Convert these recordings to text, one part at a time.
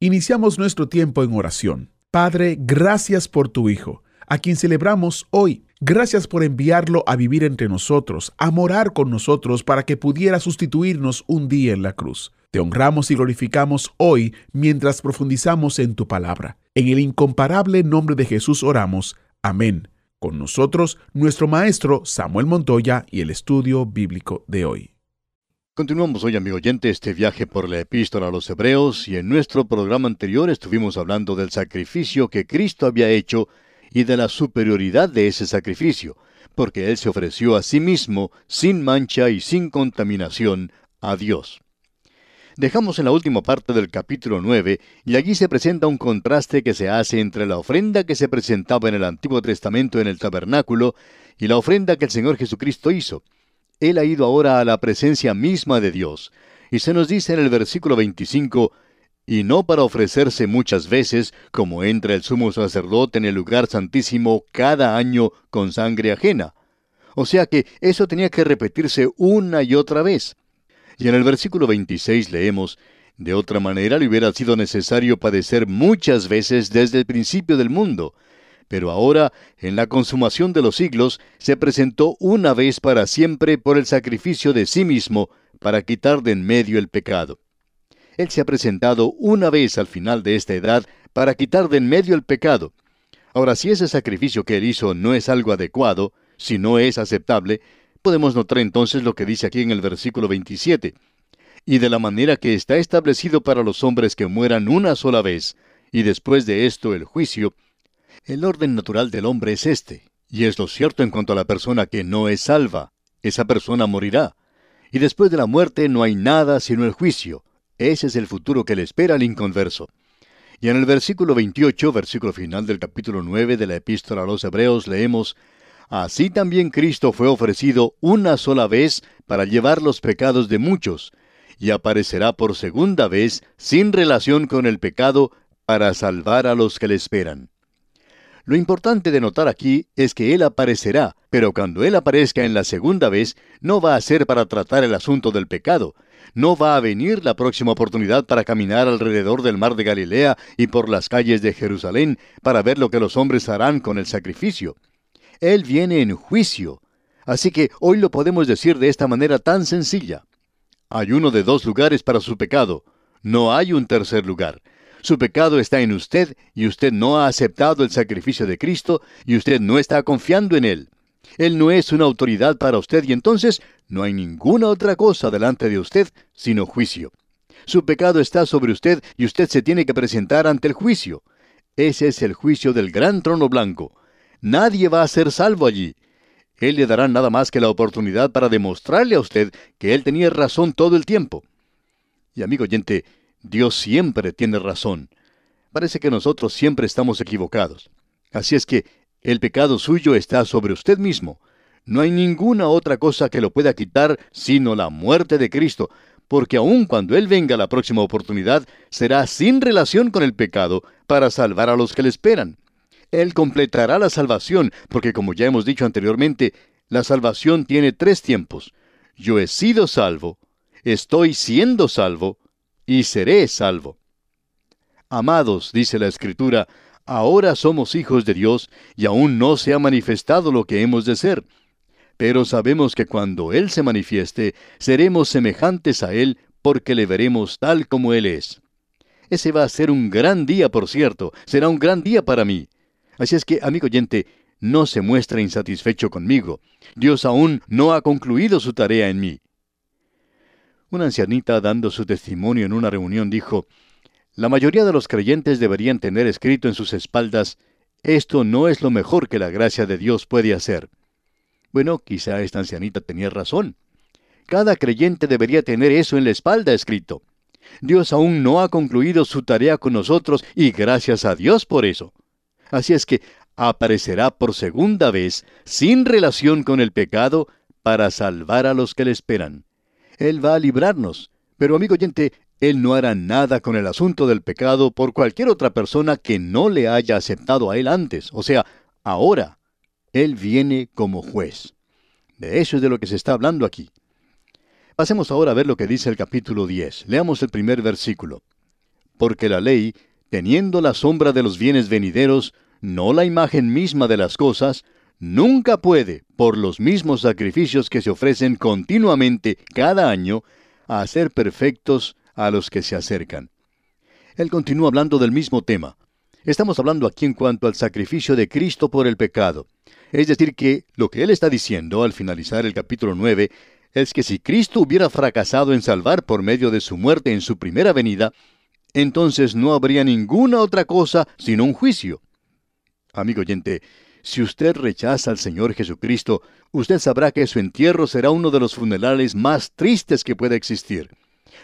Iniciamos nuestro tiempo en oración. Padre, gracias por tu Hijo, a quien celebramos hoy. Gracias por enviarlo a vivir entre nosotros, a morar con nosotros para que pudiera sustituirnos un día en la cruz. Te honramos y glorificamos hoy mientras profundizamos en tu palabra. En el incomparable nombre de Jesús oramos. Amén. Con nosotros, nuestro maestro Samuel Montoya y el estudio bíblico de hoy. Continuamos hoy, amigo oyente, este viaje por la epístola a los Hebreos y en nuestro programa anterior estuvimos hablando del sacrificio que Cristo había hecho y de la superioridad de ese sacrificio, porque Él se ofreció a sí mismo, sin mancha y sin contaminación, a Dios. Dejamos en la última parte del capítulo 9 y allí se presenta un contraste que se hace entre la ofrenda que se presentaba en el Antiguo Testamento en el tabernáculo y la ofrenda que el Señor Jesucristo hizo. Él ha ido ahora a la presencia misma de Dios, y se nos dice en el versículo 25, y no para ofrecerse muchas veces, como entra el sumo sacerdote en el lugar santísimo cada año con sangre ajena. O sea que eso tenía que repetirse una y otra vez. Y en el versículo 26 leemos, De otra manera le hubiera sido necesario padecer muchas veces desde el principio del mundo. Pero ahora, en la consumación de los siglos, se presentó una vez para siempre por el sacrificio de sí mismo, para quitar de en medio el pecado. Él se ha presentado una vez al final de esta edad para quitar de en medio el pecado. Ahora, si ese sacrificio que él hizo no es algo adecuado, si no es aceptable, podemos notar entonces lo que dice aquí en el versículo 27. Y de la manera que está establecido para los hombres que mueran una sola vez, y después de esto el juicio, el orden natural del hombre es este, y es lo cierto en cuanto a la persona que no es salva. Esa persona morirá. Y después de la muerte no hay nada sino el juicio. Ese es el futuro que le espera al inconverso. Y en el versículo 28, versículo final del capítulo 9 de la epístola a los Hebreos, leemos, Así también Cristo fue ofrecido una sola vez para llevar los pecados de muchos, y aparecerá por segunda vez sin relación con el pecado para salvar a los que le esperan. Lo importante de notar aquí es que Él aparecerá, pero cuando Él aparezca en la segunda vez, no va a ser para tratar el asunto del pecado, no va a venir la próxima oportunidad para caminar alrededor del mar de Galilea y por las calles de Jerusalén para ver lo que los hombres harán con el sacrificio. Él viene en juicio. Así que hoy lo podemos decir de esta manera tan sencilla. Hay uno de dos lugares para su pecado. No hay un tercer lugar. Su pecado está en usted y usted no ha aceptado el sacrificio de Cristo y usted no está confiando en Él. Él no es una autoridad para usted y entonces no hay ninguna otra cosa delante de usted sino juicio. Su pecado está sobre usted y usted se tiene que presentar ante el juicio. Ese es el juicio del gran trono blanco. Nadie va a ser salvo allí. Él le dará nada más que la oportunidad para demostrarle a usted que él tenía razón todo el tiempo. Y amigo oyente, Dios siempre tiene razón. Parece que nosotros siempre estamos equivocados. Así es que el pecado suyo está sobre usted mismo. No hay ninguna otra cosa que lo pueda quitar sino la muerte de Cristo, porque aun cuando Él venga la próxima oportunidad, será sin relación con el pecado para salvar a los que le esperan. Él completará la salvación, porque como ya hemos dicho anteriormente, la salvación tiene tres tiempos. Yo he sido salvo, estoy siendo salvo y seré salvo. Amados, dice la Escritura, ahora somos hijos de Dios y aún no se ha manifestado lo que hemos de ser. Pero sabemos que cuando Él se manifieste, seremos semejantes a Él porque le veremos tal como Él es. Ese va a ser un gran día, por cierto, será un gran día para mí. Así es que, amigo oyente, no se muestre insatisfecho conmigo. Dios aún no ha concluido su tarea en mí. Una ancianita dando su testimonio en una reunión dijo, La mayoría de los creyentes deberían tener escrito en sus espaldas, Esto no es lo mejor que la gracia de Dios puede hacer. Bueno, quizá esta ancianita tenía razón. Cada creyente debería tener eso en la espalda escrito. Dios aún no ha concluido su tarea con nosotros y gracias a Dios por eso. Así es que aparecerá por segunda vez sin relación con el pecado para salvar a los que le esperan. Él va a librarnos. Pero amigo oyente, Él no hará nada con el asunto del pecado por cualquier otra persona que no le haya aceptado a Él antes. O sea, ahora. Él viene como juez. De eso es de lo que se está hablando aquí. Pasemos ahora a ver lo que dice el capítulo 10. Leamos el primer versículo. Porque la ley, teniendo la sombra de los bienes venideros, no la imagen misma de las cosas, nunca puede, por los mismos sacrificios que se ofrecen continuamente cada año, hacer perfectos a los que se acercan. Él continúa hablando del mismo tema. Estamos hablando aquí en cuanto al sacrificio de Cristo por el pecado. Es decir, que lo que él está diciendo al finalizar el capítulo 9 es que si Cristo hubiera fracasado en salvar por medio de su muerte en su primera venida, entonces no habría ninguna otra cosa sino un juicio. Amigo oyente, si usted rechaza al Señor Jesucristo, usted sabrá que su entierro será uno de los funerales más tristes que pueda existir.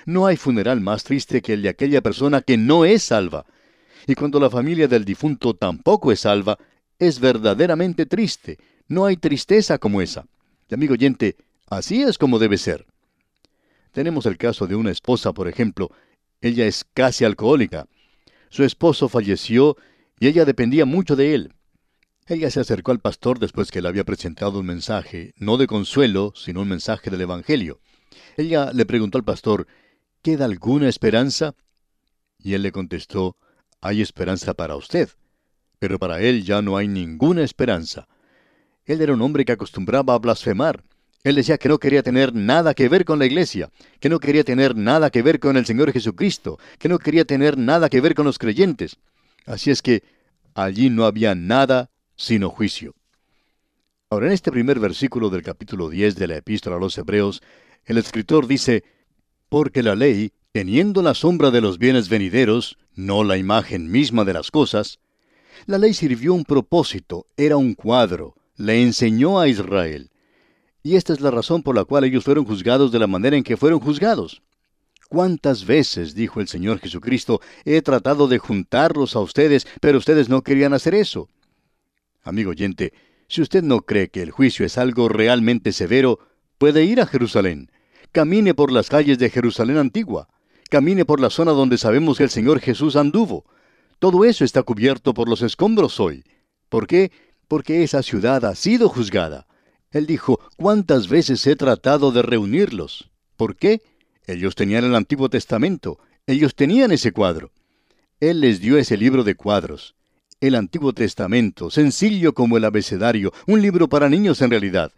No hay funeral más triste que el de aquella persona que no es salva. Y cuando la familia del difunto tampoco es salva, es verdaderamente triste. No hay tristeza como esa. Y amigo oyente, así es como debe ser. Tenemos el caso de una esposa, por ejemplo. Ella es casi alcohólica. Su esposo falleció y ella dependía mucho de él. Ella se acercó al pastor después que le había presentado un mensaje, no de consuelo, sino un mensaje del Evangelio. Ella le preguntó al pastor, ¿queda alguna esperanza? Y él le contestó, hay esperanza para usted, pero para él ya no hay ninguna esperanza. Él era un hombre que acostumbraba a blasfemar. Él decía que no quería tener nada que ver con la iglesia, que no quería tener nada que ver con el Señor Jesucristo, que no quería tener nada que ver con los creyentes. Así es que allí no había nada sino juicio. Ahora, en este primer versículo del capítulo 10 de la epístola a los Hebreos, el escritor dice, Porque la ley, teniendo la sombra de los bienes venideros, no la imagen misma de las cosas, la ley sirvió un propósito, era un cuadro, le enseñó a Israel. Y esta es la razón por la cual ellos fueron juzgados de la manera en que fueron juzgados. ¿Cuántas veces, dijo el Señor Jesucristo, he tratado de juntarlos a ustedes, pero ustedes no querían hacer eso? Amigo oyente, si usted no cree que el juicio es algo realmente severo, puede ir a Jerusalén. Camine por las calles de Jerusalén antigua. Camine por la zona donde sabemos que el Señor Jesús anduvo. Todo eso está cubierto por los escombros hoy. ¿Por qué? Porque esa ciudad ha sido juzgada. Él dijo, ¿cuántas veces he tratado de reunirlos? ¿Por qué? Ellos tenían el Antiguo Testamento. Ellos tenían ese cuadro. Él les dio ese libro de cuadros el Antiguo Testamento, sencillo como el abecedario, un libro para niños en realidad.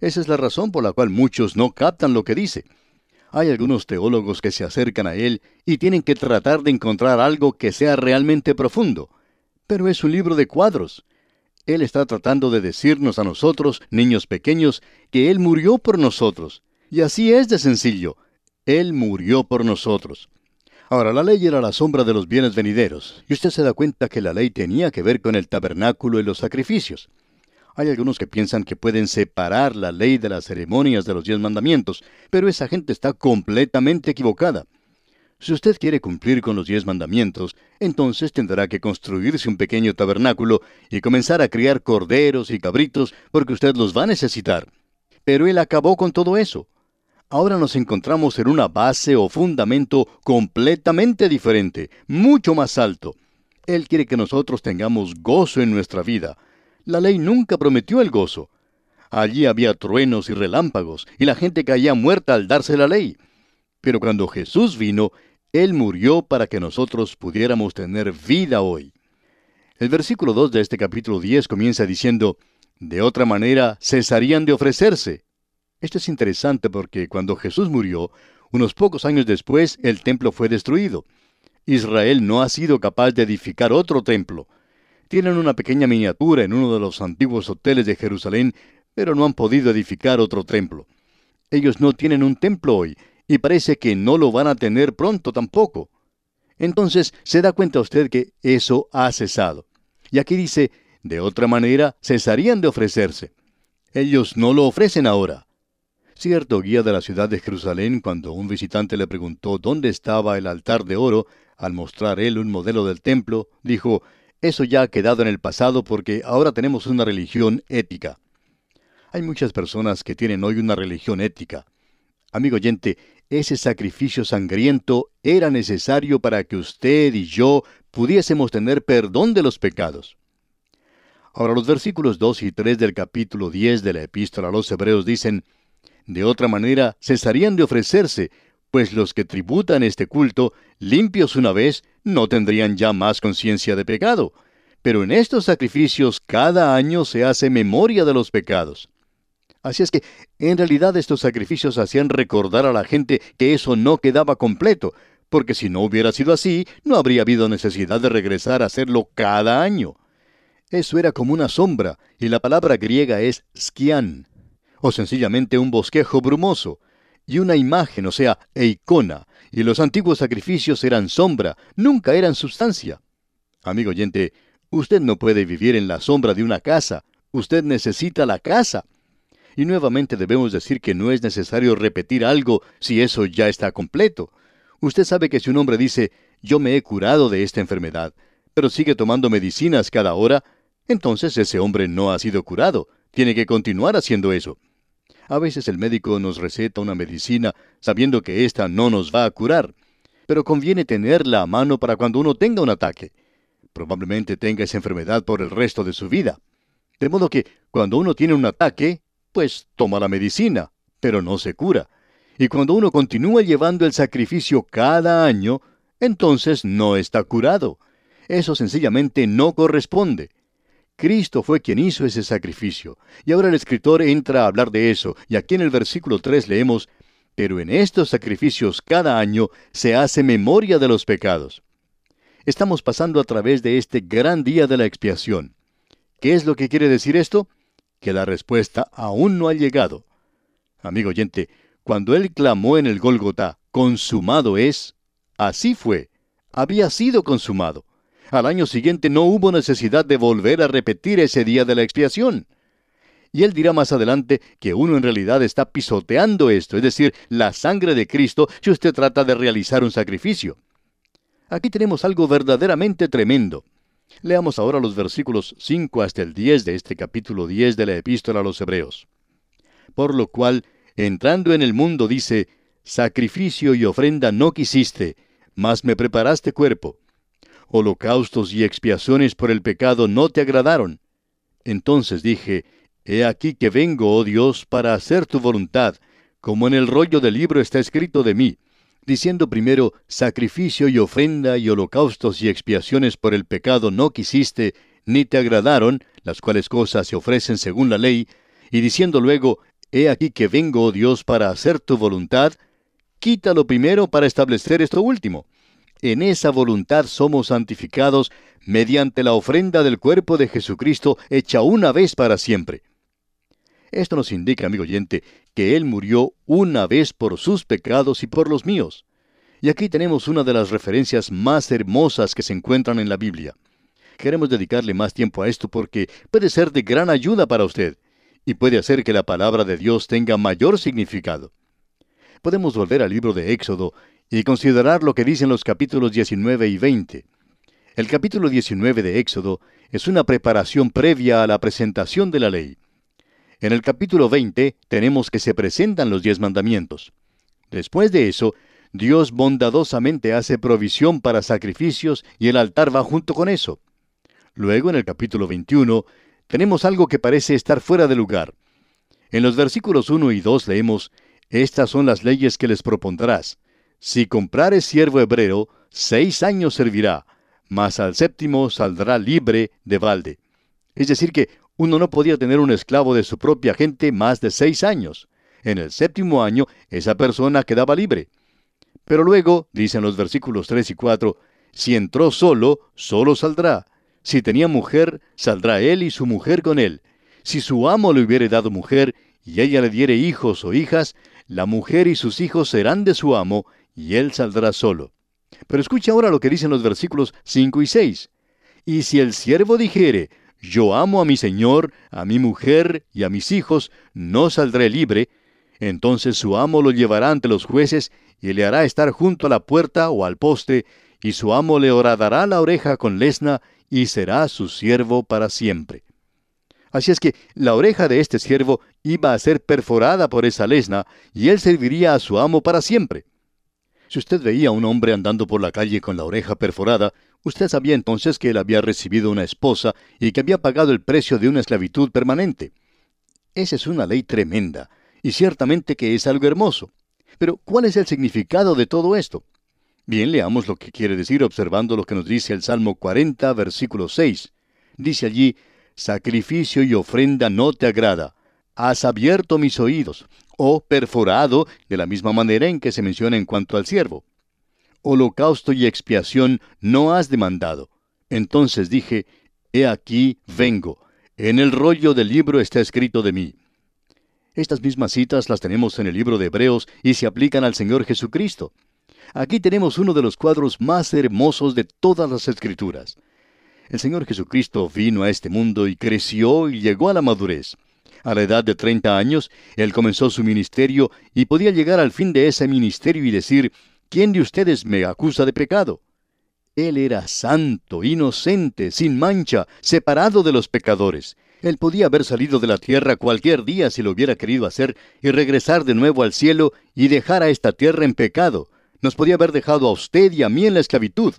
Esa es la razón por la cual muchos no captan lo que dice. Hay algunos teólogos que se acercan a él y tienen que tratar de encontrar algo que sea realmente profundo. Pero es un libro de cuadros. Él está tratando de decirnos a nosotros, niños pequeños, que Él murió por nosotros. Y así es de sencillo. Él murió por nosotros. Ahora, la ley era la sombra de los bienes venideros, y usted se da cuenta que la ley tenía que ver con el tabernáculo y los sacrificios. Hay algunos que piensan que pueden separar la ley de las ceremonias de los diez mandamientos, pero esa gente está completamente equivocada. Si usted quiere cumplir con los diez mandamientos, entonces tendrá que construirse un pequeño tabernáculo y comenzar a criar corderos y cabritos porque usted los va a necesitar. Pero él acabó con todo eso. Ahora nos encontramos en una base o fundamento completamente diferente, mucho más alto. Él quiere que nosotros tengamos gozo en nuestra vida. La ley nunca prometió el gozo. Allí había truenos y relámpagos, y la gente caía muerta al darse la ley. Pero cuando Jesús vino, Él murió para que nosotros pudiéramos tener vida hoy. El versículo 2 de este capítulo 10 comienza diciendo, De otra manera cesarían de ofrecerse. Esto es interesante porque cuando Jesús murió, unos pocos años después, el templo fue destruido. Israel no ha sido capaz de edificar otro templo. Tienen una pequeña miniatura en uno de los antiguos hoteles de Jerusalén, pero no han podido edificar otro templo. Ellos no tienen un templo hoy, y parece que no lo van a tener pronto tampoco. Entonces se da cuenta usted que eso ha cesado. Y aquí dice, de otra manera cesarían de ofrecerse. Ellos no lo ofrecen ahora. Cierto guía de la ciudad de Jerusalén, cuando un visitante le preguntó dónde estaba el altar de oro, al mostrar él un modelo del templo, dijo, eso ya ha quedado en el pasado porque ahora tenemos una religión ética. Hay muchas personas que tienen hoy una religión ética. Amigo oyente, ese sacrificio sangriento era necesario para que usted y yo pudiésemos tener perdón de los pecados. Ahora los versículos 2 y 3 del capítulo 10 de la epístola a los Hebreos dicen, De otra manera cesarían de ofrecerse, pues los que tributan este culto, limpios una vez, no tendrían ya más conciencia de pecado. Pero en estos sacrificios cada año se hace memoria de los pecados. Así es que, en realidad, estos sacrificios hacían recordar a la gente que eso no quedaba completo, porque si no hubiera sido así, no habría habido necesidad de regresar a hacerlo cada año. Eso era como una sombra, y la palabra griega es skian, o sencillamente un bosquejo brumoso, y una imagen, o sea, eikona, y los antiguos sacrificios eran sombra, nunca eran sustancia. Amigo oyente, usted no puede vivir en la sombra de una casa, usted necesita la casa. Y nuevamente debemos decir que no es necesario repetir algo si eso ya está completo. Usted sabe que si un hombre dice, yo me he curado de esta enfermedad, pero sigue tomando medicinas cada hora, entonces ese hombre no ha sido curado, tiene que continuar haciendo eso. A veces el médico nos receta una medicina sabiendo que ésta no nos va a curar, pero conviene tenerla a mano para cuando uno tenga un ataque. Probablemente tenga esa enfermedad por el resto de su vida. De modo que cuando uno tiene un ataque, pues toma la medicina, pero no se cura. Y cuando uno continúa llevando el sacrificio cada año, entonces no está curado. Eso sencillamente no corresponde. Cristo fue quien hizo ese sacrificio. Y ahora el escritor entra a hablar de eso, y aquí en el versículo 3 leemos, Pero en estos sacrificios cada año se hace memoria de los pecados. Estamos pasando a través de este gran día de la expiación. ¿Qué es lo que quiere decir esto? que la respuesta aún no ha llegado. Amigo oyente, cuando él clamó en el Gólgota, consumado es, así fue, había sido consumado. Al año siguiente no hubo necesidad de volver a repetir ese día de la expiación. Y él dirá más adelante que uno en realidad está pisoteando esto, es decir, la sangre de Cristo, si usted trata de realizar un sacrificio. Aquí tenemos algo verdaderamente tremendo. Leamos ahora los versículos 5 hasta el 10 de este capítulo 10 de la epístola a los Hebreos. Por lo cual, entrando en el mundo, dice, Sacrificio y ofrenda no quisiste, mas me preparaste cuerpo. Holocaustos y expiaciones por el pecado no te agradaron. Entonces dije, He aquí que vengo, oh Dios, para hacer tu voluntad, como en el rollo del libro está escrito de mí diciendo primero, sacrificio y ofrenda y holocaustos y expiaciones por el pecado no quisiste, ni te agradaron, las cuales cosas se ofrecen según la ley, y diciendo luego, He aquí que vengo, oh Dios, para hacer tu voluntad, quítalo primero para establecer esto último. En esa voluntad somos santificados mediante la ofrenda del cuerpo de Jesucristo hecha una vez para siempre. Esto nos indica, amigo oyente, que Él murió una vez por sus pecados y por los míos. Y aquí tenemos una de las referencias más hermosas que se encuentran en la Biblia. Queremos dedicarle más tiempo a esto porque puede ser de gran ayuda para usted y puede hacer que la palabra de Dios tenga mayor significado. Podemos volver al libro de Éxodo y considerar lo que dicen los capítulos 19 y 20. El capítulo 19 de Éxodo es una preparación previa a la presentación de la ley. En el capítulo 20 tenemos que se presentan los diez mandamientos. Después de eso, Dios bondadosamente hace provisión para sacrificios y el altar va junto con eso. Luego, en el capítulo 21, tenemos algo que parece estar fuera de lugar. En los versículos 1 y 2 leemos, Estas son las leyes que les propondrás. Si comprares siervo hebreo, seis años servirá, mas al séptimo saldrá libre de balde. Es decir, que uno no podía tener un esclavo de su propia gente más de seis años. En el séptimo año, esa persona quedaba libre. Pero luego, dicen los versículos 3 y 4, si entró solo, solo saldrá. Si tenía mujer, saldrá él y su mujer con él. Si su amo le hubiere dado mujer, y ella le diere hijos o hijas, la mujer y sus hijos serán de su amo, y él saldrá solo. Pero escucha ahora lo que dicen los versículos 5 y 6. Y si el siervo dijere, yo amo a mi Señor, a mi mujer y a mis hijos, no saldré libre. Entonces su amo lo llevará ante los jueces y le hará estar junto a la puerta o al poste, y su amo le horadará la oreja con lesna y será su siervo para siempre. Así es que la oreja de este siervo iba a ser perforada por esa lesna, y él serviría a su amo para siempre. Si usted veía a un hombre andando por la calle con la oreja perforada, usted sabía entonces que él había recibido una esposa y que había pagado el precio de una esclavitud permanente. Esa es una ley tremenda, y ciertamente que es algo hermoso. Pero, ¿cuál es el significado de todo esto? Bien, leamos lo que quiere decir observando lo que nos dice el Salmo 40, versículo 6. Dice allí, Sacrificio y ofrenda no te agrada. Has abierto mis oídos, o perforado, de la misma manera en que se menciona en cuanto al siervo. Holocausto y expiación no has demandado. Entonces dije, He aquí, vengo. En el rollo del libro está escrito de mí. Estas mismas citas las tenemos en el libro de Hebreos y se aplican al Señor Jesucristo. Aquí tenemos uno de los cuadros más hermosos de todas las escrituras. El Señor Jesucristo vino a este mundo y creció y llegó a la madurez. A la edad de 30 años, Él comenzó su ministerio y podía llegar al fin de ese ministerio y decir, ¿quién de ustedes me acusa de pecado? Él era santo, inocente, sin mancha, separado de los pecadores. Él podía haber salido de la tierra cualquier día si lo hubiera querido hacer y regresar de nuevo al cielo y dejar a esta tierra en pecado. Nos podía haber dejado a usted y a mí en la esclavitud.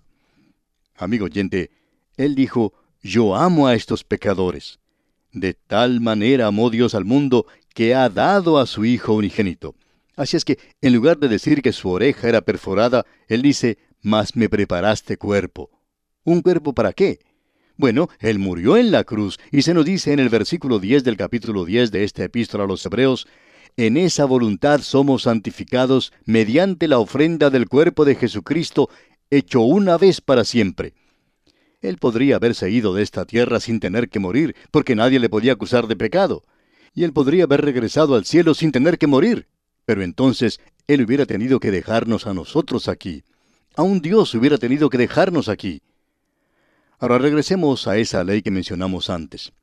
Amigo oyente, Él dijo, yo amo a estos pecadores. De tal manera amó Dios al mundo que ha dado a su Hijo unigénito. Así es que, en lugar de decir que su oreja era perforada, Él dice, mas me preparaste cuerpo. ¿Un cuerpo para qué? Bueno, Él murió en la cruz y se nos dice en el versículo 10 del capítulo 10 de esta epístola a los Hebreos, en esa voluntad somos santificados mediante la ofrenda del cuerpo de Jesucristo, hecho una vez para siempre. Él podría haberse ido de esta tierra sin tener que morir, porque nadie le podía acusar de pecado. Y él podría haber regresado al cielo sin tener que morir. Pero entonces él hubiera tenido que dejarnos a nosotros aquí. Aún Dios hubiera tenido que dejarnos aquí. Ahora regresemos a esa ley que mencionamos antes.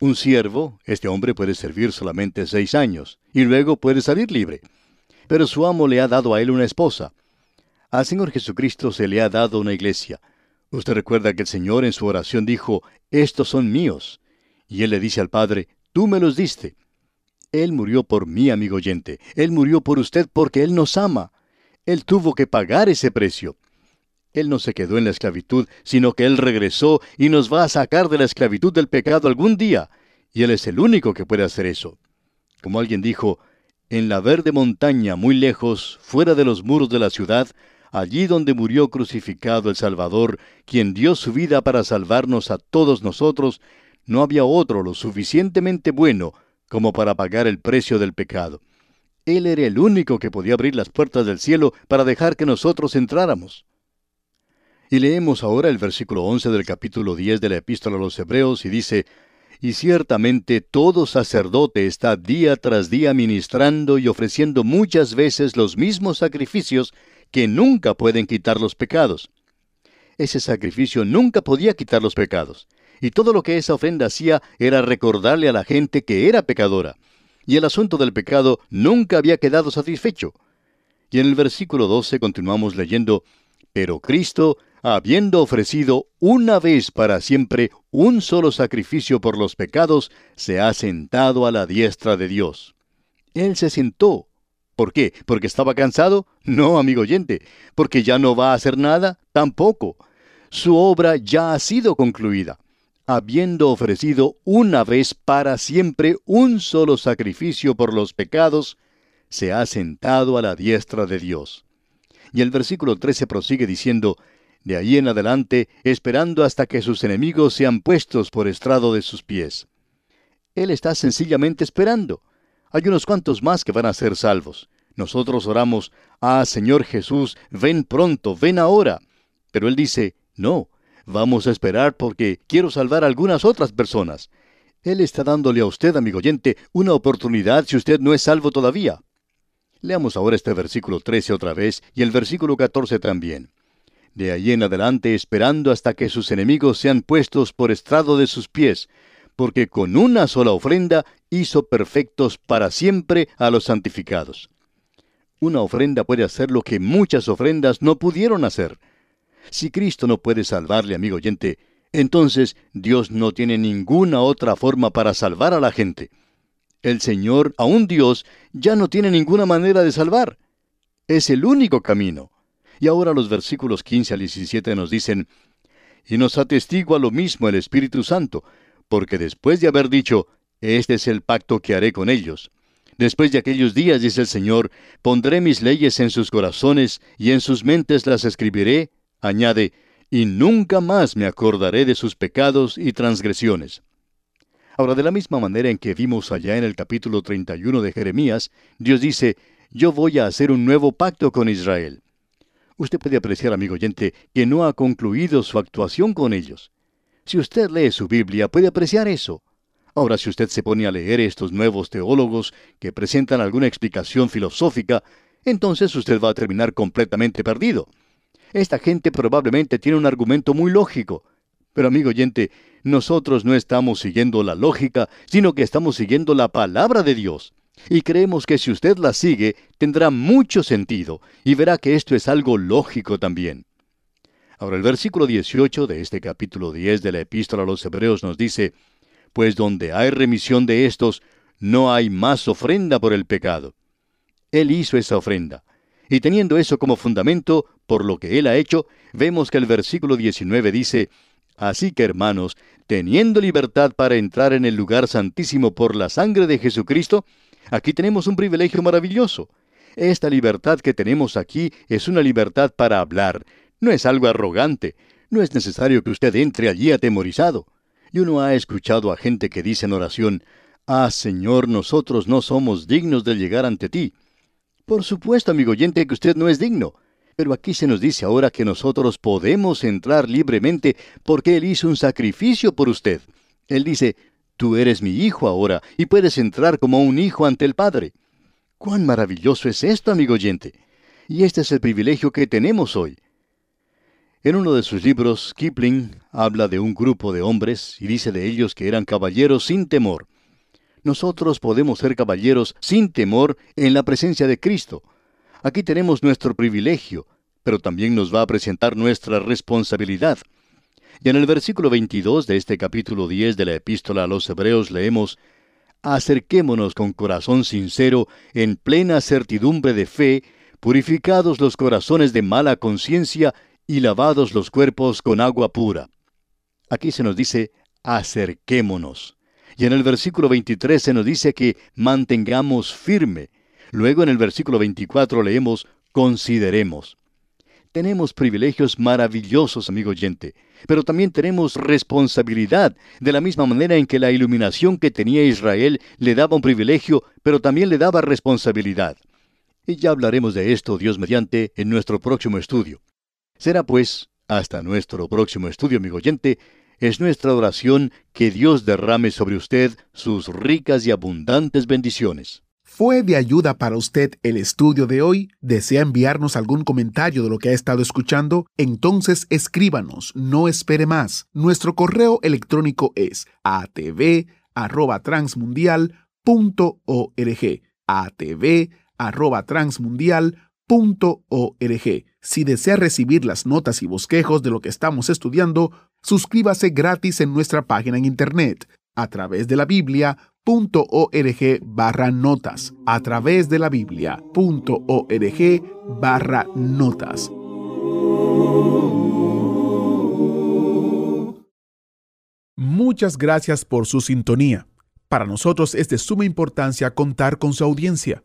Un siervo, este hombre puede servir solamente seis años, y luego puede salir libre. Pero su amo le ha dado a él una esposa. Al Señor Jesucristo se le ha dado una iglesia. Usted recuerda que el Señor en su oración dijo, Estos son míos. Y él le dice al Padre, Tú me los diste. Él murió por mí, amigo oyente. Él murió por usted porque Él nos ama. Él tuvo que pagar ese precio. Él no se quedó en la esclavitud, sino que Él regresó y nos va a sacar de la esclavitud del pecado algún día. Y Él es el único que puede hacer eso. Como alguien dijo, en la verde montaña muy lejos, fuera de los muros de la ciudad, allí donde murió crucificado el Salvador, quien dio su vida para salvarnos a todos nosotros, no había otro lo suficientemente bueno como para pagar el precio del pecado. Él era el único que podía abrir las puertas del cielo para dejar que nosotros entráramos. Y leemos ahora el versículo 11 del capítulo 10 de la epístola a los Hebreos y dice, Y ciertamente todo sacerdote está día tras día ministrando y ofreciendo muchas veces los mismos sacrificios que nunca pueden quitar los pecados. Ese sacrificio nunca podía quitar los pecados, y todo lo que esa ofrenda hacía era recordarle a la gente que era pecadora, y el asunto del pecado nunca había quedado satisfecho. Y en el versículo 12 continuamos leyendo, Pero Cristo, habiendo ofrecido una vez para siempre un solo sacrificio por los pecados, se ha sentado a la diestra de Dios. Él se sentó ¿Por qué? ¿Porque estaba cansado? No, amigo oyente. ¿Porque ya no va a hacer nada? Tampoco. Su obra ya ha sido concluida. Habiendo ofrecido una vez para siempre un solo sacrificio por los pecados, se ha sentado a la diestra de Dios. Y el versículo 13 prosigue diciendo, de ahí en adelante, esperando hasta que sus enemigos sean puestos por estrado de sus pies. Él está sencillamente esperando. Hay unos cuantos más que van a ser salvos. Nosotros oramos, ah Señor Jesús, ven pronto, ven ahora. Pero Él dice, no, vamos a esperar porque quiero salvar a algunas otras personas. Él está dándole a usted, amigo oyente, una oportunidad si usted no es salvo todavía. Leamos ahora este versículo 13 otra vez y el versículo 14 también. De ahí en adelante esperando hasta que sus enemigos sean puestos por estrado de sus pies, porque con una sola ofrenda hizo perfectos para siempre a los santificados. Una ofrenda puede hacer lo que muchas ofrendas no pudieron hacer. Si Cristo no puede salvarle, amigo oyente, entonces Dios no tiene ninguna otra forma para salvar a la gente. El Señor, aún Dios, ya no tiene ninguna manera de salvar. Es el único camino. Y ahora los versículos 15 al 17 nos dicen, y nos atestigua lo mismo el Espíritu Santo, porque después de haber dicho, este es el pacto que haré con ellos. Después de aquellos días, dice el Señor, pondré mis leyes en sus corazones y en sus mentes las escribiré, añade, y nunca más me acordaré de sus pecados y transgresiones. Ahora, de la misma manera en que vimos allá en el capítulo 31 de Jeremías, Dios dice, yo voy a hacer un nuevo pacto con Israel. Usted puede apreciar, amigo oyente, que no ha concluido su actuación con ellos. Si usted lee su Biblia, puede apreciar eso. Ahora, si usted se pone a leer estos nuevos teólogos que presentan alguna explicación filosófica, entonces usted va a terminar completamente perdido. Esta gente probablemente tiene un argumento muy lógico. Pero amigo oyente, nosotros no estamos siguiendo la lógica, sino que estamos siguiendo la palabra de Dios. Y creemos que si usted la sigue, tendrá mucho sentido, y verá que esto es algo lógico también. Ahora el versículo 18 de este capítulo 10 de la epístola a los Hebreos nos dice, pues donde hay remisión de estos, no hay más ofrenda por el pecado. Él hizo esa ofrenda. Y teniendo eso como fundamento, por lo que Él ha hecho, vemos que el versículo 19 dice, Así que hermanos, teniendo libertad para entrar en el lugar santísimo por la sangre de Jesucristo, aquí tenemos un privilegio maravilloso. Esta libertad que tenemos aquí es una libertad para hablar, no es algo arrogante, no es necesario que usted entre allí atemorizado. Y uno ha escuchado a gente que dice en oración, Ah, Señor, nosotros no somos dignos de llegar ante ti. Por supuesto, amigo oyente, que usted no es digno. Pero aquí se nos dice ahora que nosotros podemos entrar libremente porque Él hizo un sacrificio por usted. Él dice, tú eres mi hijo ahora y puedes entrar como un hijo ante el Padre. ¡Cuán maravilloso es esto, amigo oyente! Y este es el privilegio que tenemos hoy. En uno de sus libros, Kipling habla de un grupo de hombres y dice de ellos que eran caballeros sin temor. Nosotros podemos ser caballeros sin temor en la presencia de Cristo. Aquí tenemos nuestro privilegio, pero también nos va a presentar nuestra responsabilidad. Y en el versículo 22 de este capítulo 10 de la epístola a los Hebreos leemos, Acerquémonos con corazón sincero, en plena certidumbre de fe, purificados los corazones de mala conciencia y lavados los cuerpos con agua pura. Aquí se nos dice, acerquémonos. Y en el versículo 23 se nos dice que mantengamos firme. Luego en el versículo 24 leemos, consideremos. Tenemos privilegios maravillosos, amigo oyente, pero también tenemos responsabilidad, de la misma manera en que la iluminación que tenía Israel le daba un privilegio, pero también le daba responsabilidad. Y ya hablaremos de esto, Dios mediante, en nuestro próximo estudio. Será pues, hasta nuestro próximo estudio, amigo oyente, es nuestra oración que Dios derrame sobre usted sus ricas y abundantes bendiciones. ¿Fue de ayuda para usted el estudio de hoy? ¿Desea enviarnos algún comentario de lo que ha estado escuchando? Entonces escríbanos, no espere más. Nuestro correo electrónico es atv@transmundial.org. atv@transmundial.org. Si desea recibir las notas y bosquejos de lo que estamos estudiando, suscríbase gratis en nuestra página en internet a través de la biblia.org barra notas a través de la biblia.org barra notas. Muchas gracias por su sintonía. Para nosotros es de suma importancia contar con su audiencia.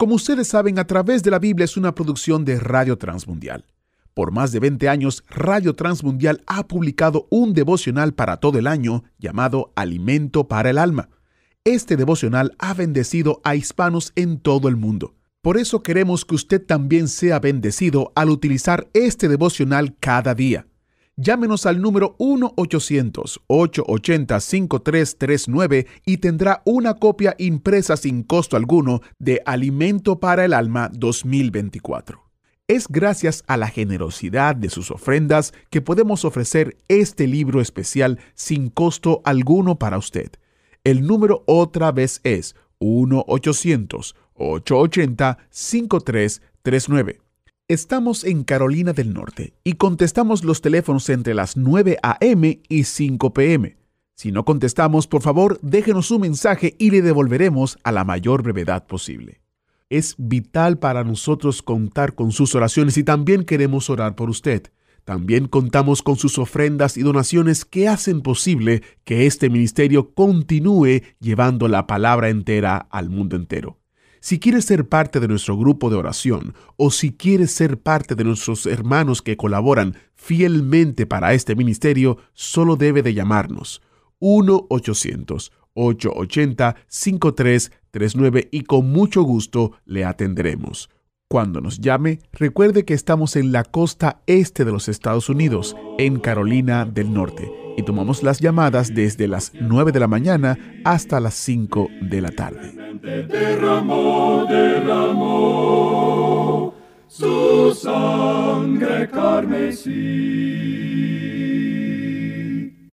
Como ustedes saben, a través de la Biblia es una producción de Radio Transmundial. Por más de 20 años, Radio Transmundial ha publicado un devocional para todo el año llamado Alimento para el Alma. Este devocional ha bendecido a hispanos en todo el mundo. Por eso queremos que usted también sea bendecido al utilizar este devocional cada día. Llámenos al número 1-800-880-5339 y tendrá una copia impresa sin costo alguno de Alimento para el Alma 2024. Es gracias a la generosidad de sus ofrendas que podemos ofrecer este libro especial sin costo alguno para usted. El número otra vez es 1-800-880-5339. Estamos en Carolina del Norte y contestamos los teléfonos entre las 9 a.m. y 5 p.m. Si no contestamos, por favor, déjenos un mensaje y le devolveremos a la mayor brevedad posible. Es vital para nosotros contar con sus oraciones y también queremos orar por usted. También contamos con sus ofrendas y donaciones que hacen posible que este ministerio continúe llevando la palabra entera al mundo entero. Si quieres ser parte de nuestro grupo de oración o si quieres ser parte de nuestros hermanos que colaboran fielmente para este ministerio, solo debe de llamarnos 1-800-880-5339 y con mucho gusto le atenderemos. Cuando nos llame, recuerde que estamos en la costa este de los Estados Unidos, en Carolina del Norte, y tomamos las llamadas desde las 9 de la mañana hasta las 5 de la tarde. su sangre carmesí